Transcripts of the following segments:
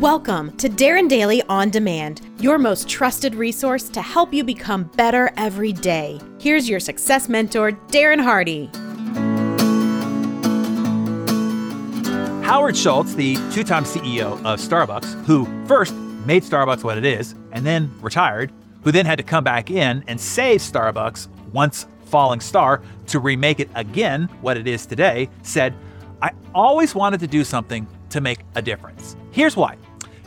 Welcome to Darren Daily On Demand, your most trusted resource to help you become better every day. Here's your success mentor, Darren Hardy. Howard Schultz, the two time CEO of Starbucks, who first made Starbucks what it is and then retired, who then had to come back in and save Starbucks once falling star to remake it again what it is today, said, I always wanted to do something to make a difference. Here's why.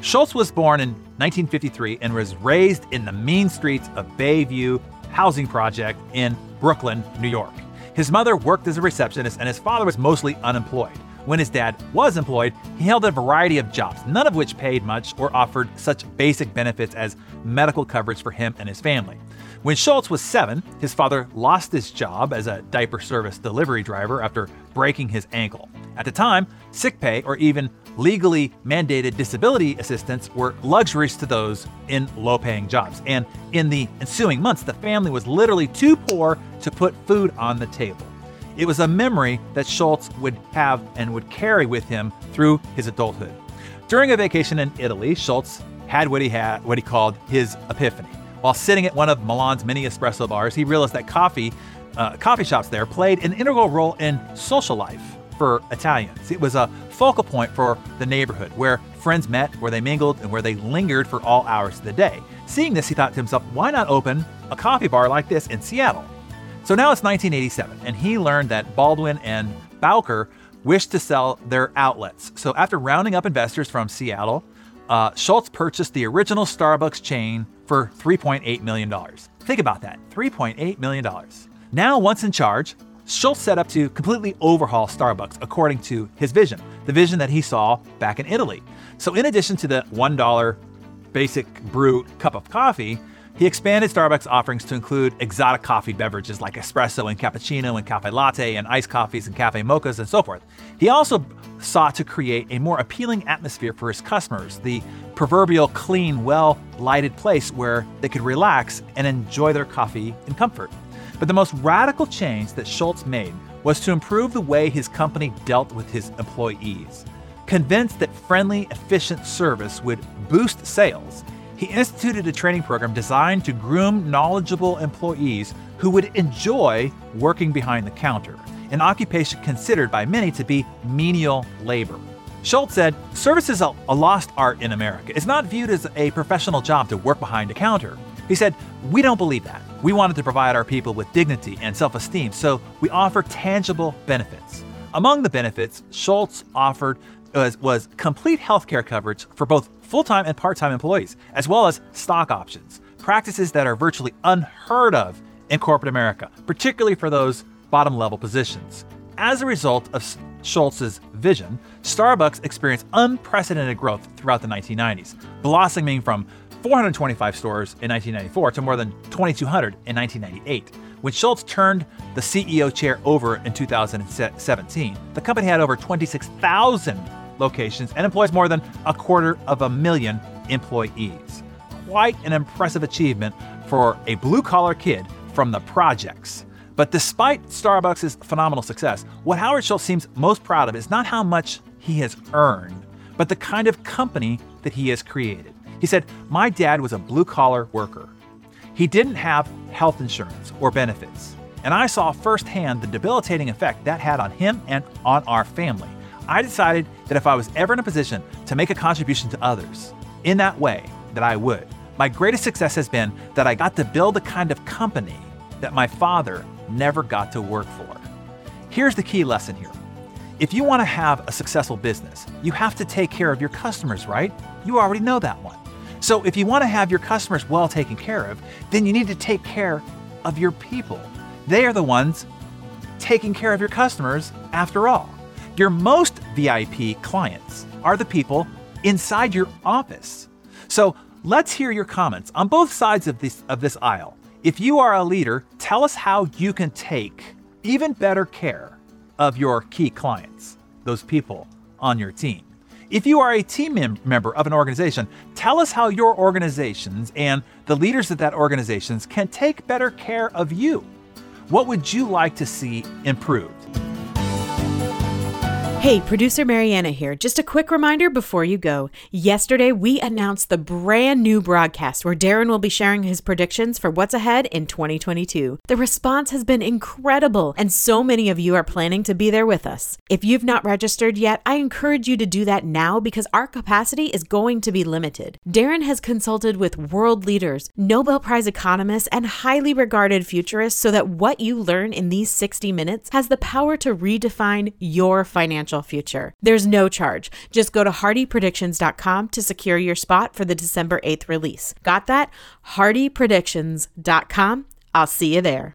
Schultz was born in 1953 and was raised in the mean streets of Bayview Housing Project in Brooklyn, New York. His mother worked as a receptionist and his father was mostly unemployed. When his dad was employed, he held a variety of jobs, none of which paid much or offered such basic benefits as medical coverage for him and his family. When Schultz was seven, his father lost his job as a diaper service delivery driver after breaking his ankle. At the time, sick pay or even legally mandated disability assistance were luxuries to those in low paying jobs. And in the ensuing months, the family was literally too poor to put food on the table. It was a memory that Schultz would have and would carry with him through his adulthood. During a vacation in Italy, Schultz had what he had what he called his epiphany. While sitting at one of Milan's many espresso bars, he realized that coffee uh, coffee shops there played an integral role in social life for Italians. It was a focal point for the neighborhood where friends met, where they mingled, and where they lingered for all hours of the day. Seeing this, he thought to himself, why not open a coffee bar like this in Seattle? So now it's 1987, and he learned that Baldwin and Bowker wished to sell their outlets. So after rounding up investors from Seattle, uh, Schultz purchased the original Starbucks chain for $3.8 million. Think about that $3.8 million. Now, once in charge, Schultz set up to completely overhaul Starbucks according to his vision, the vision that he saw back in Italy. So, in addition to the $1 basic brew cup of coffee, he expanded Starbucks offerings to include exotic coffee beverages like espresso and cappuccino and cafe latte and iced coffees and cafe mochas and so forth. He also sought to create a more appealing atmosphere for his customers, the proverbial clean, well lighted place where they could relax and enjoy their coffee in comfort. But the most radical change that Schultz made was to improve the way his company dealt with his employees. Convinced that friendly, efficient service would boost sales, he instituted a training program designed to groom knowledgeable employees who would enjoy working behind the counter, an occupation considered by many to be menial labor. Schultz said, Service is a, a lost art in America. It's not viewed as a professional job to work behind a counter. He said, We don't believe that. We wanted to provide our people with dignity and self esteem, so we offer tangible benefits. Among the benefits Schultz offered was, was complete health care coverage for both full time and part time employees, as well as stock options, practices that are virtually unheard of in corporate America, particularly for those bottom level positions. As a result of Schultz's vision, Starbucks experienced unprecedented growth throughout the 1990s, blossoming from 425 stores in 1994 to more than 2,200 in 1998. When Schultz turned the CEO chair over in 2017, the company had over 26,000 locations and employs more than a quarter of a million employees. Quite an impressive achievement for a blue collar kid from the projects. But despite Starbucks' phenomenal success, what Howard Schultz seems most proud of is not how much he has earned, but the kind of company that he has created. He said, My dad was a blue collar worker. He didn't have health insurance or benefits. And I saw firsthand the debilitating effect that had on him and on our family. I decided that if I was ever in a position to make a contribution to others in that way, that I would. My greatest success has been that I got to build the kind of company that my father never got to work for. Here's the key lesson here. If you want to have a successful business, you have to take care of your customers, right? You already know that one. So if you want to have your customers well taken care of, then you need to take care of your people. They are the ones taking care of your customers after all. Your most VIP clients are the people inside your office. So let's hear your comments on both sides of this, of this aisle. If you are a leader, tell us how you can take even better care of your key clients, those people on your team. If you are a team mem- member of an organization, tell us how your organizations and the leaders of that organizations can take better care of you. What would you like to see improved? Hey, producer Mariana here. Just a quick reminder before you go. Yesterday, we announced the brand new broadcast where Darren will be sharing his predictions for what's ahead in 2022. The response has been incredible, and so many of you are planning to be there with us. If you've not registered yet, I encourage you to do that now because our capacity is going to be limited. Darren has consulted with world leaders, Nobel Prize economists, and highly regarded futurists so that what you learn in these 60 minutes has the power to redefine your financial future. There's no charge. Just go to hardypredictions.com to secure your spot for the December 8th release. Got that? hardypredictions.com. I'll see you there.